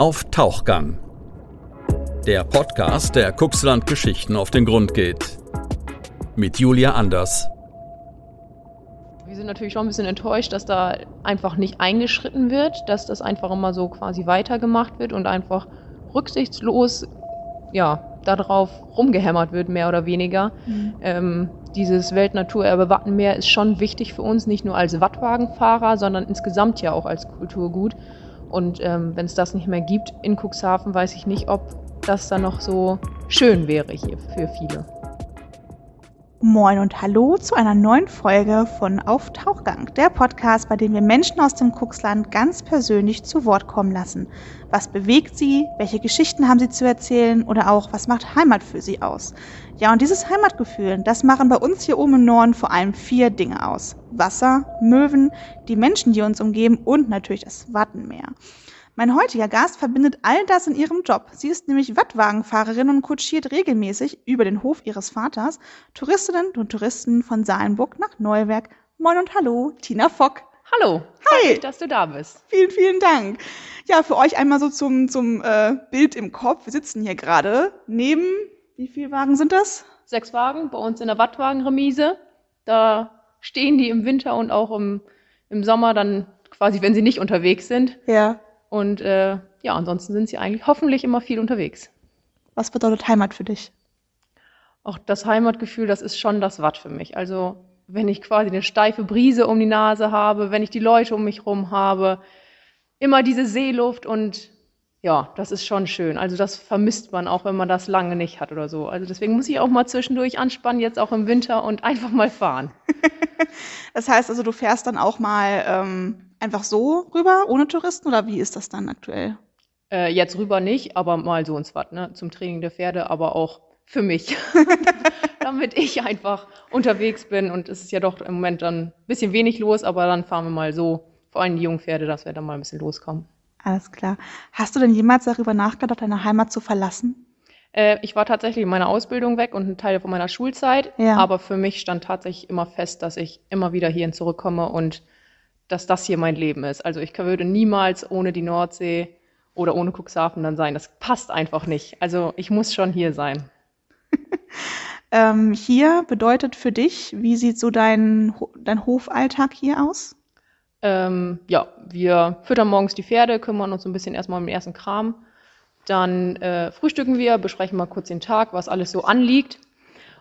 Auf Tauchgang. Der Podcast, der Kuxland Geschichten auf den Grund geht. Mit Julia Anders. Wir sind natürlich schon ein bisschen enttäuscht, dass da einfach nicht eingeschritten wird, dass das einfach immer so quasi weitergemacht wird und einfach rücksichtslos, ja, darauf rumgehämmert wird, mehr oder weniger. Mhm. Ähm, dieses Weltnaturerbe Wattenmeer ist schon wichtig für uns, nicht nur als Wattwagenfahrer, sondern insgesamt ja auch als Kulturgut. Und ähm, wenn es das nicht mehr gibt in Cuxhaven, weiß ich nicht, ob das dann noch so schön wäre hier für viele. Moin und hallo zu einer neuen Folge von Auf Tauchgang, der Podcast, bei dem wir Menschen aus dem Kuxland ganz persönlich zu Wort kommen lassen. Was bewegt sie? Welche Geschichten haben sie zu erzählen? Oder auch, was macht Heimat für sie aus? Ja, und dieses Heimatgefühl, das machen bei uns hier oben im Norden vor allem vier Dinge aus. Wasser, Möwen, die Menschen, die uns umgeben und natürlich das Wattenmeer. Mein heutiger Gast verbindet all das in ihrem Job. Sie ist nämlich Wattwagenfahrerin und kutschiert regelmäßig über den Hof ihres Vaters Touristinnen und Touristen von Salenburg nach Neuwerk. Moin und hallo, Tina Fock. Hallo. Hi. Mich, dass du da bist. Vielen, vielen Dank. Ja, für euch einmal so zum, zum äh, Bild im Kopf. Wir sitzen hier gerade neben, wie viele Wagen sind das? Sechs Wagen bei uns in der Wattwagenremise. Da stehen die im Winter und auch im, im Sommer dann quasi, wenn sie nicht unterwegs sind. Ja. Und äh, ja, ansonsten sind sie eigentlich hoffentlich immer viel unterwegs. Was bedeutet Heimat für dich? Auch das Heimatgefühl, das ist schon das Watt für mich. Also wenn ich quasi eine steife Brise um die Nase habe, wenn ich die Leute um mich herum habe, immer diese Seeluft und ja, das ist schon schön. Also das vermisst man auch, wenn man das lange nicht hat oder so. Also deswegen muss ich auch mal zwischendurch anspannen, jetzt auch im Winter und einfach mal fahren. das heißt also, du fährst dann auch mal ähm, einfach so rüber, ohne Touristen, oder wie ist das dann aktuell? Äh, jetzt rüber nicht, aber mal so ins Watt, ne? Zum Training der Pferde, aber auch für mich. Damit ich einfach unterwegs bin. Und es ist ja doch im Moment dann ein bisschen wenig los, aber dann fahren wir mal so, vor allem die jungen Pferde, dass wir dann mal ein bisschen loskommen. Alles klar. Hast du denn jemals darüber nachgedacht, deine Heimat zu verlassen? Äh, ich war tatsächlich in meiner Ausbildung weg und ein Teil von meiner Schulzeit. Ja. Aber für mich stand tatsächlich immer fest, dass ich immer wieder hierhin zurückkomme und dass das hier mein Leben ist. Also ich würde niemals ohne die Nordsee oder ohne Cuxhaven dann sein. Das passt einfach nicht. Also ich muss schon hier sein. ähm, hier bedeutet für dich, wie sieht so dein, dein Hofalltag hier aus? Ähm, ja, wir füttern morgens die Pferde, kümmern uns ein bisschen erstmal um den ersten Kram. Dann äh, frühstücken wir, besprechen mal kurz den Tag, was alles so anliegt.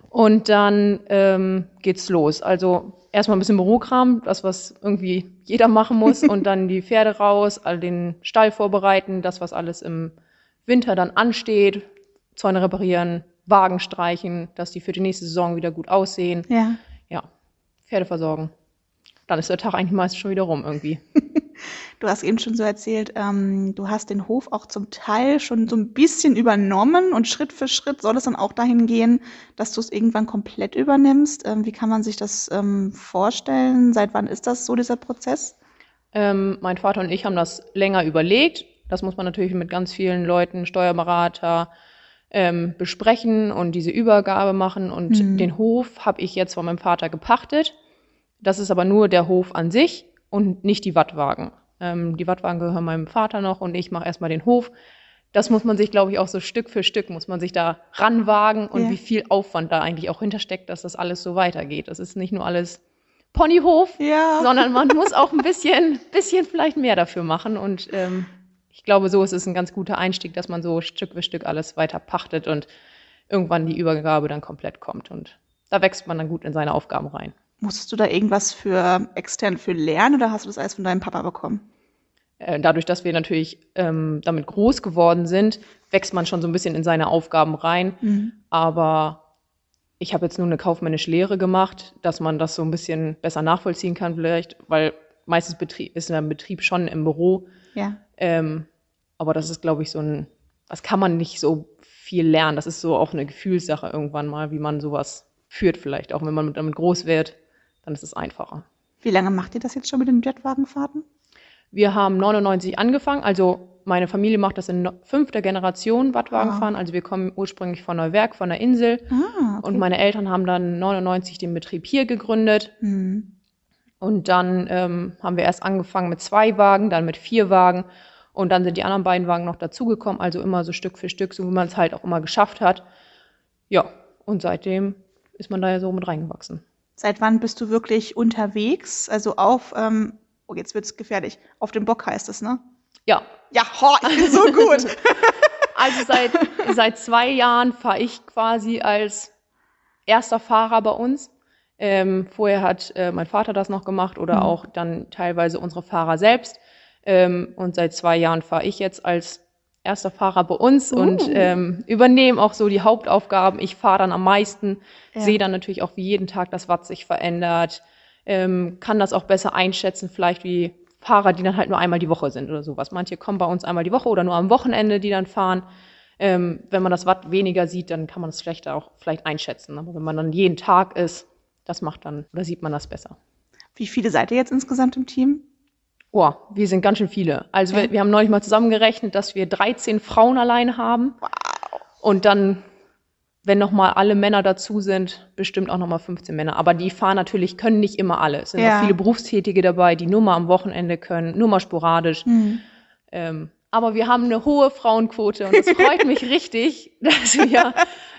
Und dann ähm, geht's los. Also erstmal ein bisschen Bürokram, das, was irgendwie jeder machen muss, und dann die Pferde raus, all den Stall vorbereiten, das, was alles im Winter dann ansteht, Zäune reparieren, Wagen streichen, dass die für die nächste Saison wieder gut aussehen. Ja. Ja, Pferde versorgen. Dann ist der Tag eigentlich meist schon wieder rum irgendwie. Du hast eben schon so erzählt, ähm, du hast den Hof auch zum Teil schon so ein bisschen übernommen und Schritt für Schritt soll es dann auch dahin gehen, dass du es irgendwann komplett übernimmst. Ähm, wie kann man sich das ähm, vorstellen? Seit wann ist das so, dieser Prozess? Ähm, mein Vater und ich haben das länger überlegt. Das muss man natürlich mit ganz vielen Leuten, Steuerberater, ähm, besprechen und diese Übergabe machen. Und mhm. den Hof habe ich jetzt von meinem Vater gepachtet. Das ist aber nur der Hof an sich und nicht die Wattwagen. Ähm, die Wattwagen gehören meinem Vater noch und ich mache erstmal den Hof. Das muss man sich, glaube ich, auch so Stück für Stück muss man sich da ranwagen und ja. wie viel Aufwand da eigentlich auch hintersteckt, dass das alles so weitergeht. Das ist nicht nur alles Ponyhof, ja. sondern man muss auch ein bisschen, bisschen vielleicht mehr dafür machen. Und ähm, ich glaube, so ist es ein ganz guter Einstieg, dass man so Stück für Stück alles weiter pachtet und irgendwann die Übergabe dann komplett kommt. Und da wächst man dann gut in seine Aufgaben rein. Musstest du da irgendwas für extern für lernen oder hast du das alles von deinem Papa bekommen? Äh, dadurch, dass wir natürlich ähm, damit groß geworden sind, wächst man schon so ein bisschen in seine Aufgaben rein. Mhm. Aber ich habe jetzt nur eine kaufmännische Lehre gemacht, dass man das so ein bisschen besser nachvollziehen kann vielleicht, weil meistens Betrieb, ist ein Betrieb schon im Büro. Ja. Ähm, aber das ist, glaube ich, so ein, das kann man nicht so viel lernen. Das ist so auch eine Gefühlssache irgendwann mal, wie man sowas führt vielleicht, auch wenn man damit groß wird dann ist es einfacher. Wie lange macht ihr das jetzt schon mit den Jetwagenfahrten? Wir haben 99 angefangen, also meine Familie macht das in fünfter Generation Wattwagenfahren. Ah. Also wir kommen ursprünglich von Neuwerk, von der Insel. Ah, okay. Und meine Eltern haben dann 99 den Betrieb hier gegründet. Mhm. Und dann ähm, haben wir erst angefangen mit zwei Wagen, dann mit vier Wagen. Und dann sind die anderen beiden Wagen noch dazugekommen, also immer so Stück für Stück, so wie man es halt auch immer geschafft hat. Ja, und seitdem ist man da ja so mit reingewachsen. Seit wann bist du wirklich unterwegs? Also auf, ähm, oh, jetzt wird's gefährlich. Auf dem Bock heißt es, ne? Ja. Ja, ho, ich bin so gut. Also seit, seit zwei Jahren fahre ich quasi als erster Fahrer bei uns. Ähm, vorher hat äh, mein Vater das noch gemacht oder Mhm. auch dann teilweise unsere Fahrer selbst. Ähm, und seit zwei Jahren fahre ich jetzt als erster Fahrer bei uns und Uh. ähm, übernehme auch so die Hauptaufgaben. Ich fahre dann am meisten, Ja. sehe dann natürlich auch, wie jeden Tag das Watt sich verändert, ähm, kann das auch besser einschätzen, vielleicht wie Fahrer, die dann halt nur einmal die Woche sind oder sowas. Manche kommen bei uns einmal die Woche oder nur am Wochenende, die dann fahren. Ähm, wenn man das Watt weniger sieht, dann kann man es schlechter auch vielleicht einschätzen. Aber wenn man dann jeden Tag ist, das macht dann, oder sieht man das besser. Wie viele seid ihr jetzt insgesamt im Team? Oh, wir sind ganz schön viele. Also wir, wir haben neulich mal zusammengerechnet, dass wir 13 Frauen allein haben. Und dann, wenn nochmal alle Männer dazu sind, bestimmt auch nochmal 15 Männer. Aber die fahren natürlich, können nicht immer alle. Es sind Ja. auch viele Berufstätige dabei, die nur mal am Wochenende können, nur mal sporadisch. Hm. Ähm, aber wir haben eine hohe Frauenquote und es freut mich richtig, dass wir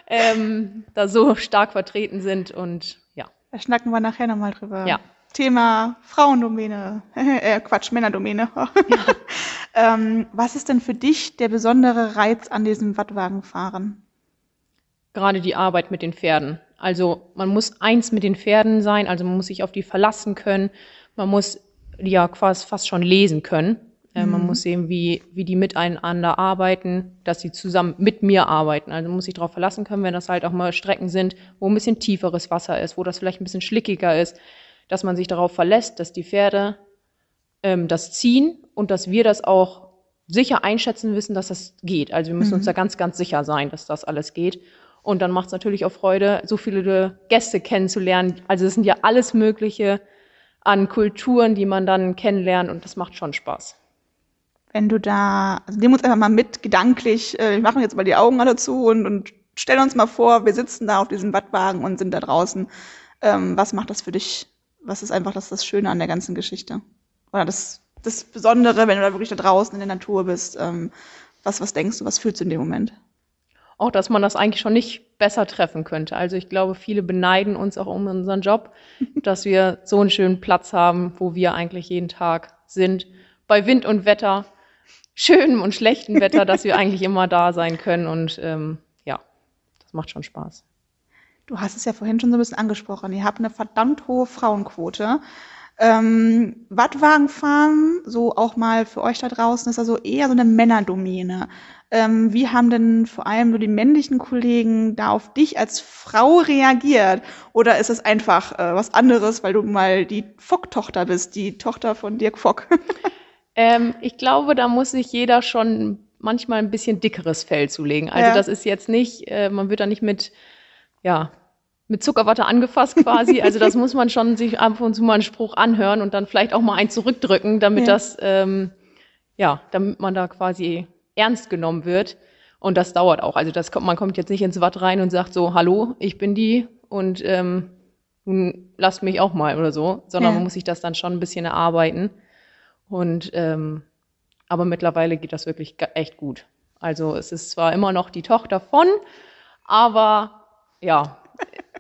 ähm, da so stark vertreten sind und ja. Da schnacken wir nachher nochmal drüber. Ja. Thema Frauendomäne, äh, Quatsch, Männerdomäne. ähm, was ist denn für dich der besondere Reiz an diesem Wattwagenfahren? gerade die Arbeit mit den Pferden. Also man muss eins mit den Pferden sein, also man muss sich auf die verlassen können, man muss ja quasi fast schon lesen können. Äh, Man muss sehen, wie, wie die miteinander arbeiten, dass sie zusammen mit mir arbeiten. Also man muss sich darauf verlassen können, wenn das halt auch mal Strecken sind, wo ein bisschen tieferes Wasser ist, wo das vielleicht ein bisschen schlickiger ist, dass man sich darauf verlässt, dass die Pferde ähm, das ziehen und dass wir das auch sicher einschätzen wissen, dass das geht. Also wir müssen uns da ganz, ganz sicher sein, dass das alles geht. Und dann macht es natürlich auch Freude, so viele Gäste kennenzulernen. Also es sind ja alles Mögliche an Kulturen, die man dann kennenlernt und das macht schon Spaß. Wenn du da, also nehmen uns einfach mal mit, gedanklich, äh, wir machen jetzt mal die Augen alle zu und, und stellen uns mal vor, wir sitzen da auf diesem Wattwagen und sind da draußen. Ähm, was macht das für dich? Was ist einfach das, das Schöne an der ganzen Geschichte? Oder das, das Besondere, wenn du da wirklich da draußen in der Natur bist? Ähm, was, was denkst du, was fühlst du in dem Moment? Auch, dass man das eigentlich schon nicht besser treffen könnte. Also ich glaube, viele beneiden uns auch um unseren Job, dass wir so einen schönen Platz haben, wo wir eigentlich jeden Tag sind. Bei Wind und Wetter, schönem und schlechtem Wetter, dass wir eigentlich immer da sein können. Und ähm, ja, das macht schon Spaß. Du hast es ja vorhin schon so ein bisschen angesprochen. Ihr habt eine verdammt hohe Frauenquote. Ähm, Wattwagenfahren, so auch mal für euch da draußen, ist also eher so eine Männerdomäne. Ähm, wie haben denn vor allem so die männlichen Kollegen da auf dich als Frau reagiert? Oder ist es einfach äh, was anderes, weil du mal die Fock-Tochter bist, die Tochter von Dirk Fock? Ähm, ich glaube, da muss sich jeder schon manchmal ein bisschen dickeres Fell zulegen. Also Ja. das ist jetzt nicht, äh, man wird da nicht mit, ja, mit Zuckerwatte angefasst quasi. Also das muss man schon sich ab und zu mal einen Spruch anhören und dann vielleicht auch mal einen zurückdrücken, damit Ja. das, ähm, ja, damit man da quasi ernst genommen wird. Und das dauert auch. Also das kommt, man kommt jetzt nicht ins Watt rein und sagt so, hallo, ich bin die und ähm, nun lasst mich auch mal oder so, sondern Ja. man muss sich das dann schon ein bisschen erarbeiten. Und ähm, aber mittlerweile geht das wirklich echt gut. Also es ist zwar immer noch die Tochter von, aber ja,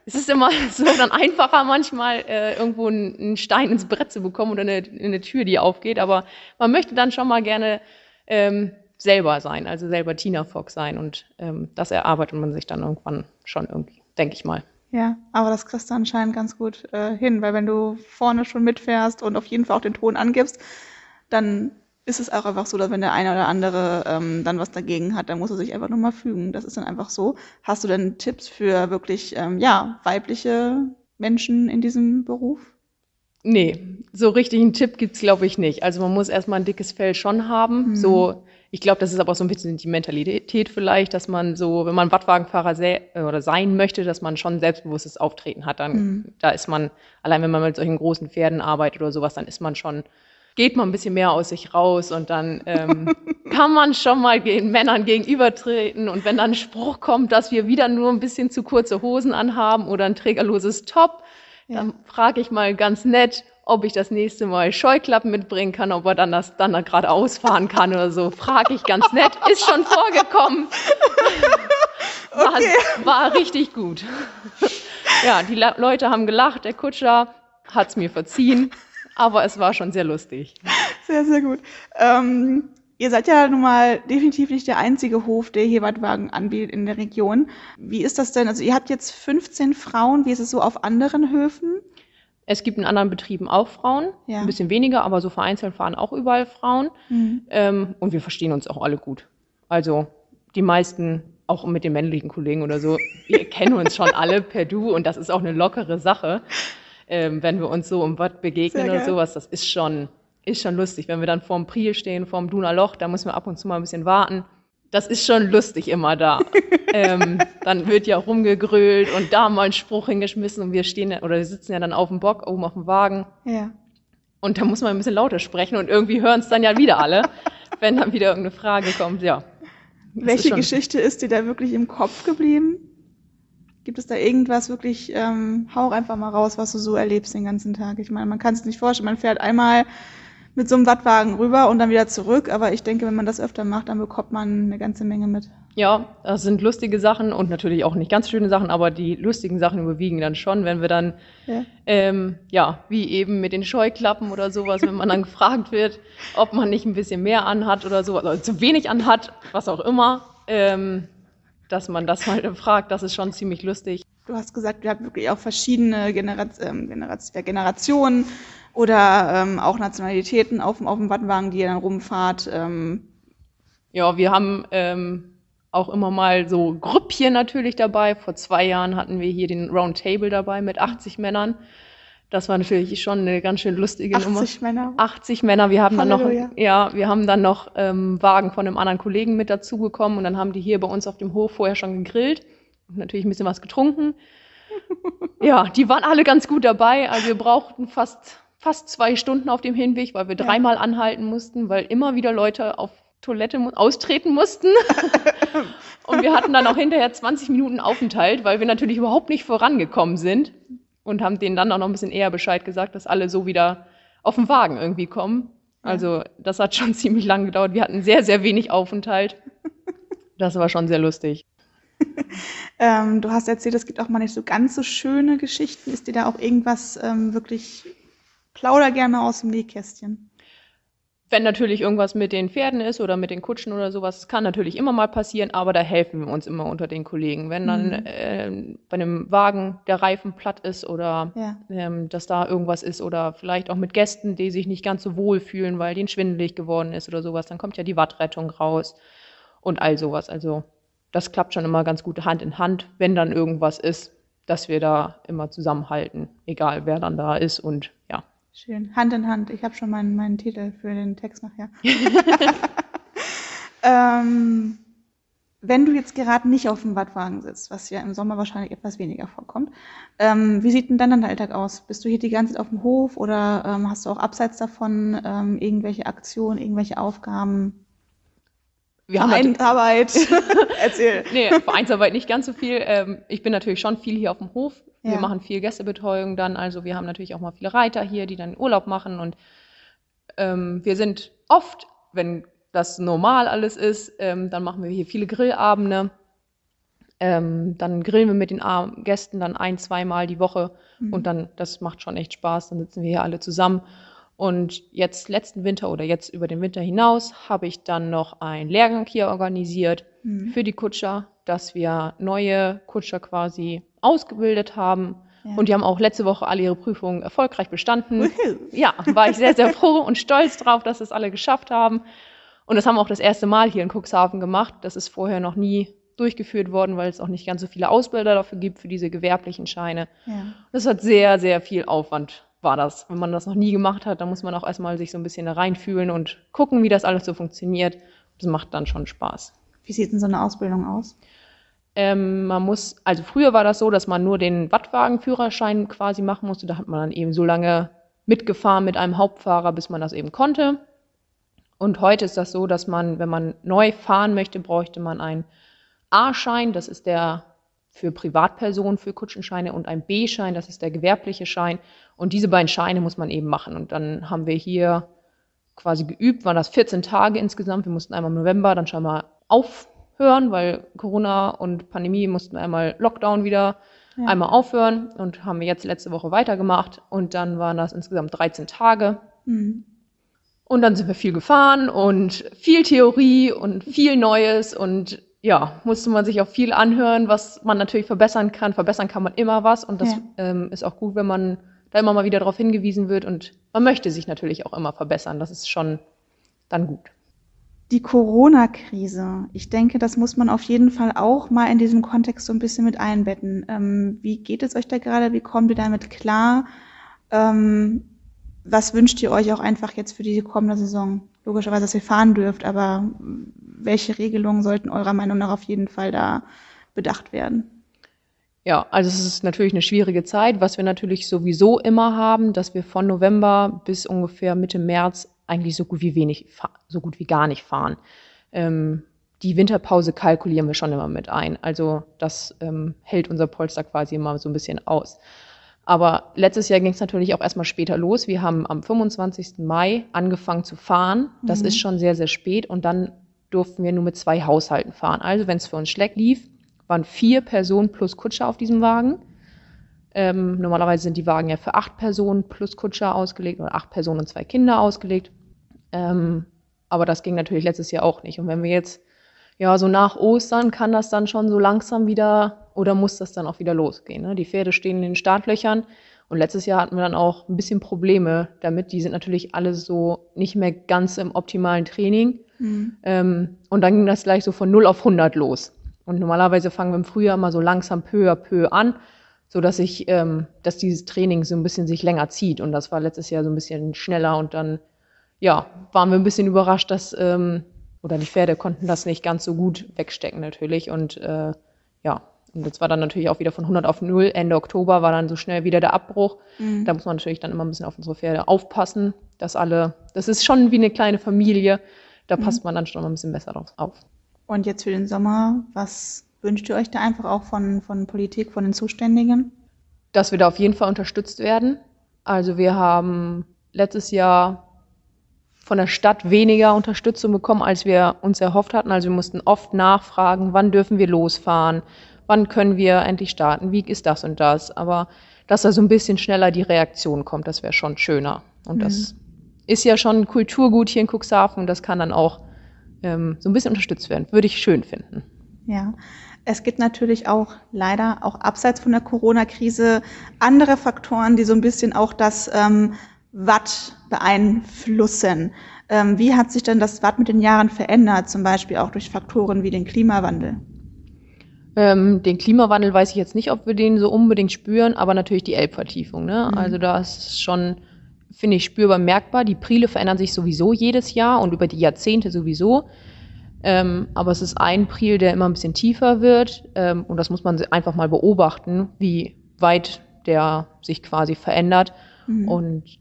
es ist immer so dann einfacher manchmal äh, irgendwo einen, Stein ins Brett zu bekommen oder eine, eine Tür, die aufgeht. Aber man möchte dann schon mal gerne ähm, selber sein, also selber Tina Fox sein und ähm, das erarbeitet man sich dann irgendwann schon irgendwie, denke ich mal. Ja, aber das kriegst du anscheinend ganz gut äh, hin, weil wenn du vorne schon mitfährst und auf jeden Fall auch den Ton angibst, dann ist es auch einfach so, dass wenn der eine oder andere ähm, dann was dagegen hat, dann muss er sich einfach nur mal fügen. Das ist dann einfach so. Hast du denn Tipps für wirklich, ähm, ja, weibliche Menschen in diesem Beruf? Nee, so richtig einen Tipp gibt's glaube ich, nicht. Also man muss erstmal ein dickes Fell schon haben. So, ich glaube, das ist aber auch so ein bisschen die Mentalität vielleicht, dass man so, wenn man Wattwagenfahrer sä- äh, oder sein möchte, dass man schon selbstbewusstes Auftreten hat. Dann, da ist man, allein wenn man mit solchen großen Pferden arbeitet oder sowas, dann ist man schon, geht man ein bisschen mehr aus sich raus und dann ähm, kann man schon mal den Männern gegenübertreten. Und wenn dann ein Spruch kommt, dass wir wieder nur ein bisschen zu kurze Hosen anhaben oder ein trägerloses Top, dann frage ich mal ganz nett, ob ich das nächste Mal Scheuklappen mitbringen kann, ob er dann das dann da geradeaus fahren kann oder so. Frage ich ganz nett. Ist schon vorgekommen. War, Okay. war richtig gut. Ja, die Leute haben gelacht, der Kutscher hat's mir verziehen, aber es war schon sehr lustig. Sehr, sehr gut. Ähm, ihr seid ja nun mal definitiv nicht der einzige Hof, der hier Wattwagen anbietet in der Region. Wie ist das denn? Also ihr habt jetzt 15 Frauen. Wie ist es so auf anderen Höfen? Es gibt in anderen Betrieben auch Frauen, Ja. ein bisschen weniger, aber so vereinzelt fahren auch überall Frauen. Mhm. Ähm, und wir verstehen uns auch alle gut. Also die meisten, auch mit den männlichen Kollegen oder so, wir kennen uns schon alle per Du und das ist auch eine lockere Sache, ähm, wenn wir uns so im Watt begegnen Sehr oder geil. sowas. Das ist schon, ist schon lustig. Wenn wir dann vorm Priel stehen, vorm Duner Loch, da müssen wir ab und zu mal ein bisschen warten. Das ist schon lustig immer da. ähm, dann wird ja rumgegrölt und da mal ein Spruch hingeschmissen und wir stehen oder wir sitzen ja dann auf dem Bock oben auf dem Wagen. Ja. Und da muss man ein bisschen lauter sprechen und irgendwie hören es dann ja wieder alle, wenn dann wieder irgendeine Frage kommt. Ja. Ist Welche schon- Geschichte ist dir da wirklich im Kopf geblieben? Gibt es da irgendwas wirklich, ähm, hau einfach mal raus, was du so erlebst den ganzen Tag? Ich meine, man kann es nicht vorstellen. Man fährt einmal mit so einem Wattwagen rüber und dann wieder zurück. Aber ich denke, wenn man das öfter macht, dann bekommt man eine ganze Menge mit. Ja, das sind lustige Sachen und natürlich auch nicht ganz schöne Sachen, aber die lustigen Sachen überwiegen dann schon, wenn wir dann, Ja. ähm, ja, wie eben mit den Scheuklappen oder sowas, wenn man dann gefragt wird, ob man nicht ein bisschen mehr anhat oder sowas, oder zu wenig anhat, was auch immer, ähm, dass man das mal fragt, das ist schon ziemlich lustig. Du hast gesagt, ihr habt wirklich auch verschiedene Generat ähm, Generat ja, Generationen oder ähm, auch Nationalitäten auf, dem- auf dem Wattwagen, die ihr dann rumfahrt. Ähm, Ja, wir haben ähm, auch immer mal so Grüppchen natürlich dabei. Vor zwei Jahren hatten wir hier den Round Table dabei mit 80 Männern. Das war natürlich schon eine ganz schön lustige Nummer. 80 Männer. 80 Männer. Wir haben dann noch, Halleluja. ja, wir haben dann noch ähm, Wagen von einem anderen Kollegen mit dazugekommen und dann haben die hier bei uns auf dem Hof vorher schon gegrillt und natürlich ein bisschen was getrunken. ja, die waren alle ganz gut dabei. Also wir brauchten fast fast zwei Stunden auf dem Hinweg, weil wir Ja. dreimal anhalten mussten, weil immer wieder Leute auf Toilette mu austreten mussten. und wir hatten dann auch hinterher 20 Minuten Aufenthalt, weil wir natürlich überhaupt nicht vorangekommen sind und haben denen dann auch noch ein bisschen eher Bescheid gesagt, dass alle so wieder auf den Wagen irgendwie kommen. Also das hat schon ziemlich lang gedauert. Wir hatten sehr, sehr wenig Aufenthalt. Das war schon sehr lustig. Ähm, du hast erzählt, es gibt auch mal nicht so ganz so schöne Geschichten. Ist dir da auch irgendwas ähm, wirklich, plauder gerne aus dem Nähkästchen? Wenn natürlich irgendwas mit den Pferden ist oder mit den Kutschen oder sowas, das kann natürlich immer mal passieren, aber da helfen wir uns immer unter den Kollegen. Wenn dann Mhm. ähm, bei einem Wagen der Reifen platt ist oder Ja. ähm, dass da irgendwas ist oder vielleicht auch mit Gästen, die sich nicht ganz so wohl fühlen, weil denen schwindelig geworden ist oder sowas, dann kommt ja die Wattrettung raus und all sowas. Also das klappt schon immer ganz gut Hand in Hand, wenn dann irgendwas ist, dass wir da immer zusammenhalten, egal wer dann da ist und ja. Schön. Hand in Hand. Ich habe schon meinen, meinen Titel für den Text nachher. ähm, wenn du jetzt gerade nicht auf dem Wattwagen sitzt, was ja im Sommer wahrscheinlich etwas weniger vorkommt, ähm, wie sieht denn dann dein Alltag aus? Bist du hier die ganze Zeit auf dem Hof oder ähm, hast du auch abseits davon ähm, irgendwelche Aktionen, irgendwelche Aufgaben? Wir haben natürlich- Arbeit. Erzähl. Nee, Vereinsarbeit nicht ganz so viel. Ähm, ich bin natürlich schon viel hier auf dem Hof. Wir Ja. machen viel Gästebetreuung dann. Also wir haben natürlich auch mal viele Reiter hier, die dann Urlaub machen. Und ähm, wir sind oft, wenn das normal alles ist, ähm, dann machen wir hier viele Grillabende. Ähm, dann grillen wir mit den Gästen dann ein, zweimal die Woche. Mhm. Und dann, das macht schon echt Spaß. Dann sitzen wir hier alle zusammen. Und jetzt letzten Winter oder jetzt über den Winter hinaus habe ich dann noch einen Lehrgang hier organisiert Mhm. für die Kutscher, dass wir neue Kutscher quasi ausgebildet haben. Ja. Und die haben auch letzte Woche alle ihre Prüfungen erfolgreich bestanden. Ja, war ich sehr, sehr froh und stolz drauf, dass das alle geschafft haben. Und das haben wir auch das erste Mal hier in Cuxhaven gemacht. Das ist vorher noch nie durchgeführt worden, weil es auch nicht ganz so viele Ausbilder dafür gibt, für diese gewerblichen Scheine. Ja. Das hat sehr, sehr viel Aufwand, war das. Wenn man das noch nie gemacht hat, dann muss man auch erstmal sich so ein bisschen da reinfühlen und gucken, wie das alles so funktioniert. Das macht dann schon Spaß. Wie sieht denn so eine Ausbildung aus? Ähm, man muss, also früher war das so, dass man nur den Wattwagenführerschein quasi machen musste. Da hat man dann eben so lange mitgefahren mit einem Hauptfahrer, bis man das eben konnte. Und heute ist das so, dass man, wenn man neu fahren möchte, bräuchte man einen A-Schein. Das ist der für Privatpersonen für Kutschenscheine und ein B-Schein, das ist der gewerbliche Schein. Und diese beiden Scheine muss man eben machen. Und dann haben wir hier quasi geübt, waren das 14 Tage insgesamt. Wir mussten einmal im November dann schon mal aufhören, weil Corona und Pandemie mussten einmal Lockdown wieder ja. einmal aufhören und haben wir jetzt letzte Woche weitergemacht. Und dann waren das insgesamt 13 Tage. Mhm. Und dann sind wir viel gefahren und viel Theorie und viel Neues und ja, musste man sich auch viel anhören, was man natürlich verbessern kann. Verbessern kann man immer was und das ja. ähm, ist auch gut, wenn man da immer mal wieder darauf hingewiesen wird und man möchte sich natürlich auch immer verbessern. Das ist schon dann gut. Die Corona-Krise, ich denke, das muss man auf jeden Fall auch mal in diesem Kontext so ein bisschen mit einbetten. Ähm, wie geht es euch da gerade? Wie kommt ihr damit klar? Ähm, was wünscht ihr euch auch einfach jetzt für die kommende Saison? Logischerweise, dass ihr fahren dürft, aber welche Regelungen sollten eurer Meinung nach auf jeden Fall da bedacht werden? Ja, also es ist natürlich eine schwierige Zeit. Was wir natürlich sowieso immer haben, dass wir von November bis ungefähr Mitte März eigentlich so gut wie wenig, so gut wie gar nicht fahren. Ähm, die Winterpause kalkulieren wir schon immer mit ein. Also das ähm, hält unser Polster quasi immer so ein bisschen aus. Aber letztes Jahr ging es natürlich auch erstmal später los. Wir haben am 25. Mai angefangen zu fahren. Das mhm. ist schon sehr, sehr spät. Und dann durften wir nur mit zwei Haushalten fahren. Also wenn es für uns schlecht lief, waren vier Personen plus Kutscher auf diesem Wagen. Ähm, normalerweise sind die Wagen ja für acht Personen plus Kutscher ausgelegt oder acht Personen und zwei Kinder ausgelegt. Ähm, aber das ging natürlich letztes Jahr auch nicht. Und wenn wir jetzt, ja, so nach Ostern kann das dann schon so langsam wieder oder muss das dann auch wieder losgehen. Ne? Die Pferde stehen in den Startlöchern. Und letztes Jahr hatten wir dann auch ein bisschen Probleme damit. Die sind natürlich alle so nicht mehr ganz im optimalen Training. Mhm. Ähm, und dann ging das gleich so von 0 auf 100 los. Und normalerweise fangen wir im Frühjahr mal so langsam peu à peu an, so dass ich, ähm, dass dieses Training so ein bisschen sich länger zieht. Und das war letztes Jahr so ein bisschen schneller und dann, ja, waren wir ein bisschen überrascht, dass, ähm, oder die Pferde konnten das nicht ganz so gut wegstecken natürlich. Und äh, ja, und jetzt war dann natürlich auch wieder von 100 auf 0. Ende Oktober war dann so schnell wieder der Abbruch. Mhm. Da muss man natürlich dann immer ein bisschen auf unsere Pferde aufpassen, dass alle, das ist schon wie eine kleine Familie. Da mhm. passt man dann schon mal ein bisschen besser drauf auf. Und jetzt für den Sommer, was wünscht ihr euch da einfach auch von, von Politik, von den Zuständigen? Dass wir da auf jeden Fall unterstützt werden. Also wir haben letztes Jahr von der Stadt weniger Unterstützung bekommen, als wir uns erhofft hatten. Also wir mussten oft nachfragen, wann dürfen wir losfahren, wann können wir endlich starten, wie ist das und das. Aber dass da so ein bisschen schneller die Reaktion kommt, das wäre schon schöner. Und mhm. das ist ja schon Kulturgut hier in Cuxhaven und das kann dann auch ähm, so ein bisschen unterstützt werden. Würde ich schön finden. Ja. Es gibt natürlich auch leider auch abseits von der Corona-Krise andere Faktoren, die so ein bisschen auch das ähm, Watt beeinflussen. Ähm, wie hat sich denn das Watt mit den Jahren verändert, zum Beispiel auch durch Faktoren wie den Klimawandel? Ähm, den Klimawandel weiß ich jetzt nicht, ob wir den so unbedingt spüren, aber natürlich die Elbvertiefung. Ne? Mhm. Also da ist schon finde ich, spürbar merkbar. Die Prile verändern sich sowieso jedes Jahr und über die Jahrzehnte sowieso. Ähm, aber es ist ein Priel, der immer ein bisschen tiefer wird. Ähm, und das muss man einfach mal beobachten, wie weit der sich quasi verändert. Mhm. Und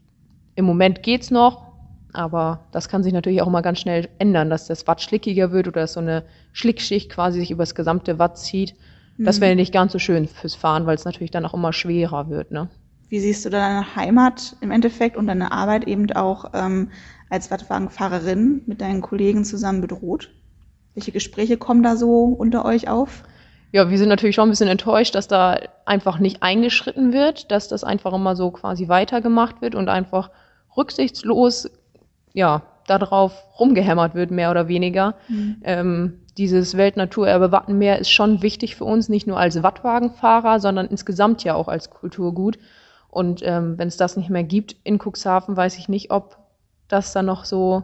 im Moment geht's noch, aber das kann sich natürlich auch immer ganz schnell ändern, dass das Watt schlickiger wird oder dass so eine Schlickschicht quasi sich über das gesamte Watt zieht. Mhm. Das wäre nicht ganz so schön fürs Fahren, weil es natürlich dann auch immer schwerer wird. Ne? Wie siehst du deine Heimat im Endeffekt und deine Arbeit eben auch ähm, als Radwagenfahrerin mit deinen Kollegen zusammen bedroht? Welche Gespräche kommen da so unter euch auf? Ja, wir sind natürlich schon ein bisschen enttäuscht, dass da einfach nicht eingeschritten wird, dass das einfach immer so quasi weitergemacht wird und einfach rücksichtslos, ja, darauf rumgehämmert wird, mehr oder weniger. Mhm. Ähm, dieses Weltnaturerbe Wattenmeer ist schon wichtig für uns, nicht nur als Wattwagenfahrer, sondern insgesamt ja auch als Kulturgut. Und ähm, wenn es das nicht mehr gibt in Cuxhaven, weiß ich nicht, ob das dann noch so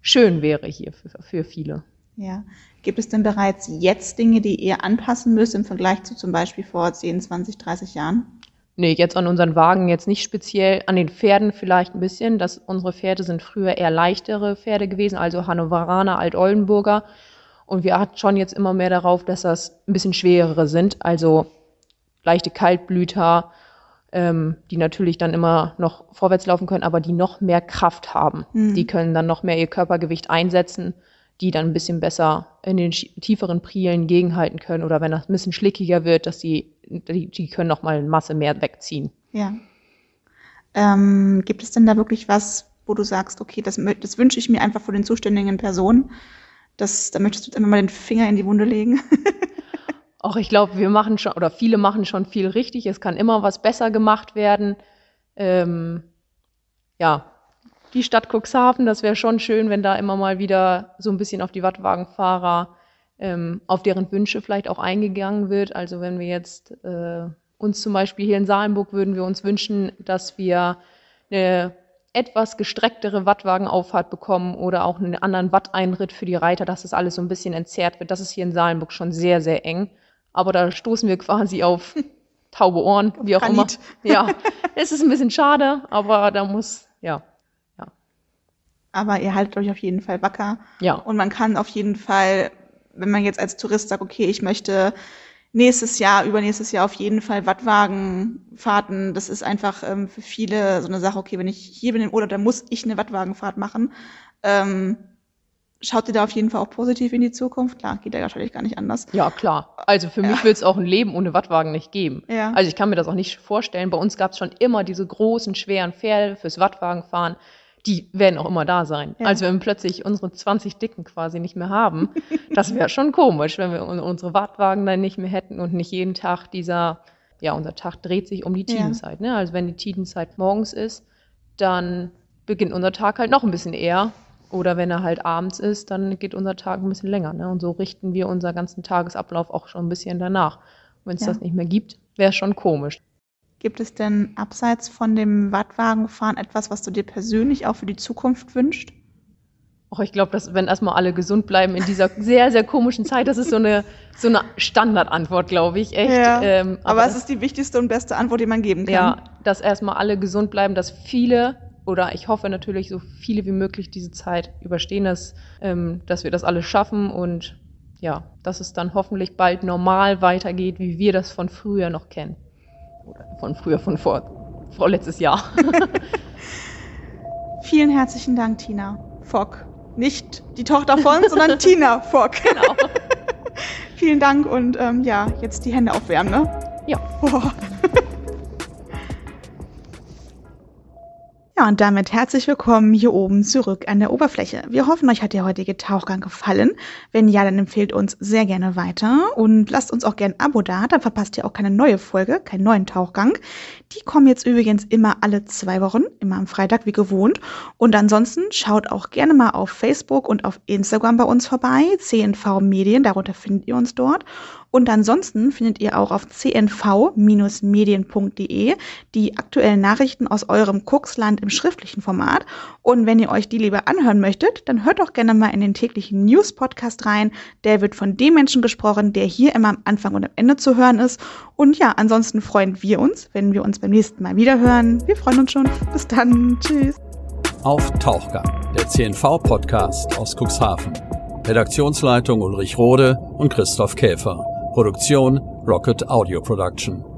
schön wäre hier für, für viele. Ja. Gibt es denn bereits jetzt Dinge, die ihr anpassen müsst im Vergleich zu zum Beispiel vor 10, 20, 30 Jahren? Nee, jetzt an unseren Wagen jetzt nicht speziell, an den Pferden vielleicht ein bisschen. Das, unsere Pferde sind früher eher leichtere Pferde gewesen, also Hannoveraner, Alt-Oldenburger. Und wir achten schon jetzt immer mehr darauf, dass das ein bisschen schwerere sind, also leichte Kaltblüter, ähm, die natürlich dann immer noch vorwärts laufen können, aber die noch mehr Kraft haben. Mhm. Die können dann noch mehr ihr Körpergewicht einsetzen, die dann ein bisschen besser in den tieferen Prielen gegenhalten können oder wenn das ein bisschen schlickiger wird, dass die, die, die können noch mal Masse mehr wegziehen. Ja. Ähm, gibt es denn da wirklich was, wo du sagst, okay, das, das wünsche ich mir einfach von den zuständigen Personen? Das, da möchtest du einfach mal den Finger in die Wunde legen? Auch ich glaube, wir machen schon, oder viele machen schon viel richtig. Es kann immer was besser gemacht werden. Ähm, ja, die Stadt Cuxhaven, das wäre schon schön, wenn da immer mal wieder so ein bisschen auf die Wattwagenfahrer, ähm, auf deren Wünsche vielleicht auch eingegangen wird. Also wenn wir jetzt äh, uns zum Beispiel hier in Salenburg würden wir uns wünschen, dass wir eine etwas gestrecktere Wattwagenauffahrt bekommen oder auch einen anderen Watteinritt für die Reiter, dass das alles so ein bisschen entzerrt wird. Das ist hier in Salenburg schon sehr, sehr eng. Aber da stoßen wir quasi auf taube Ohren, wie auch Granit. immer. Ja, es ist ein bisschen schade, aber da muss, ja, ja. Aber ihr haltet euch auf jeden Fall wacker. Ja. Und man kann auf jeden Fall, wenn man jetzt als Tourist sagt, okay, ich möchte nächstes Jahr, übernächstes Jahr auf jeden Fall Wattwagenfahrten. Das ist einfach ähm, für viele so eine Sache, okay, wenn ich hier bin im Urlaub, dann muss ich eine Wattwagenfahrt machen. Ähm, Schaut ihr da auf jeden Fall auch positiv in die Zukunft? Klar, geht ja wahrscheinlich gar nicht anders. Ja, klar. Also für ja. mich wird es auch ein Leben ohne Wattwagen nicht geben. Ja. Also ich kann mir das auch nicht vorstellen. Bei uns gab es schon immer diese großen, schweren Pferde fürs Wattwagenfahren. Die werden auch immer da sein. Ja. Also wenn wir plötzlich unsere 20 Dicken quasi nicht mehr haben, das wäre schon komisch, wenn wir unsere Wattwagen dann nicht mehr hätten und nicht jeden Tag dieser, ja, unser Tag dreht sich um die Tidenzeit. Ne? Also wenn die Tidenzeit morgens ist, dann beginnt unser Tag halt noch ein bisschen eher oder wenn er halt abends ist, dann geht unser Tag ein bisschen länger. Ne? Und so richten wir unseren ganzen Tagesablauf auch schon ein bisschen danach. Wenn es ja. das nicht mehr gibt, wäre es schon komisch. Gibt es denn abseits von dem Wattwagenfahren etwas, was du dir persönlich auch für die Zukunft wünschst? Och, ich glaube, dass wenn erstmal alle gesund bleiben in dieser sehr, sehr komischen Zeit, das ist so eine, so eine Standardantwort, glaube ich, echt. Ja, ähm, aber, aber es ist die wichtigste und beste Antwort, die man geben kann. Ja, dass erstmal alle gesund bleiben, dass viele oder ich hoffe natürlich, so viele wie möglich diese Zeit überstehen, dass, ähm, dass wir das alles schaffen und ja, dass es dann hoffentlich bald normal weitergeht, wie wir das von früher noch kennen. Oder von früher, von vor, vor letztes Jahr. Vielen herzlichen Dank, Tina Fock. Nicht die Tochter von, sondern Tina Fock. Genau. Vielen Dank und ähm, ja, jetzt die Hände aufwärmen, ne? Ja. Boah. Ja, und damit herzlich willkommen hier oben zurück an der Oberfläche. Wir hoffen, euch hat der heutige Tauchgang gefallen. Wenn ja, dann empfehlt uns sehr gerne weiter und lasst uns auch gerne ein Abo da, dann verpasst ihr auch keine neue Folge, keinen neuen Tauchgang. Die kommen jetzt übrigens immer alle zwei Wochen, immer am Freitag wie gewohnt. Und ansonsten schaut auch gerne mal auf Facebook und auf Instagram bei uns vorbei, CNV Medien, darunter findet ihr uns dort. Und ansonsten findet ihr auch auf cnv-medien.de die aktuellen Nachrichten aus eurem Kuxland im schriftlichen Format. Und wenn ihr euch die lieber anhören möchtet, dann hört doch gerne mal in den täglichen News-Podcast rein. Der wird von dem Menschen gesprochen, der hier immer am Anfang und am Ende zu hören ist. Und ja, ansonsten freuen wir uns, wenn wir uns beim nächsten Mal wieder hören. Wir freuen uns schon. Bis dann. Tschüss. Auf Tauchgang, der CNV-Podcast aus Cuxhaven. Redaktionsleitung Ulrich Rode und Christoph Käfer. Produktion Rocket Audio Production.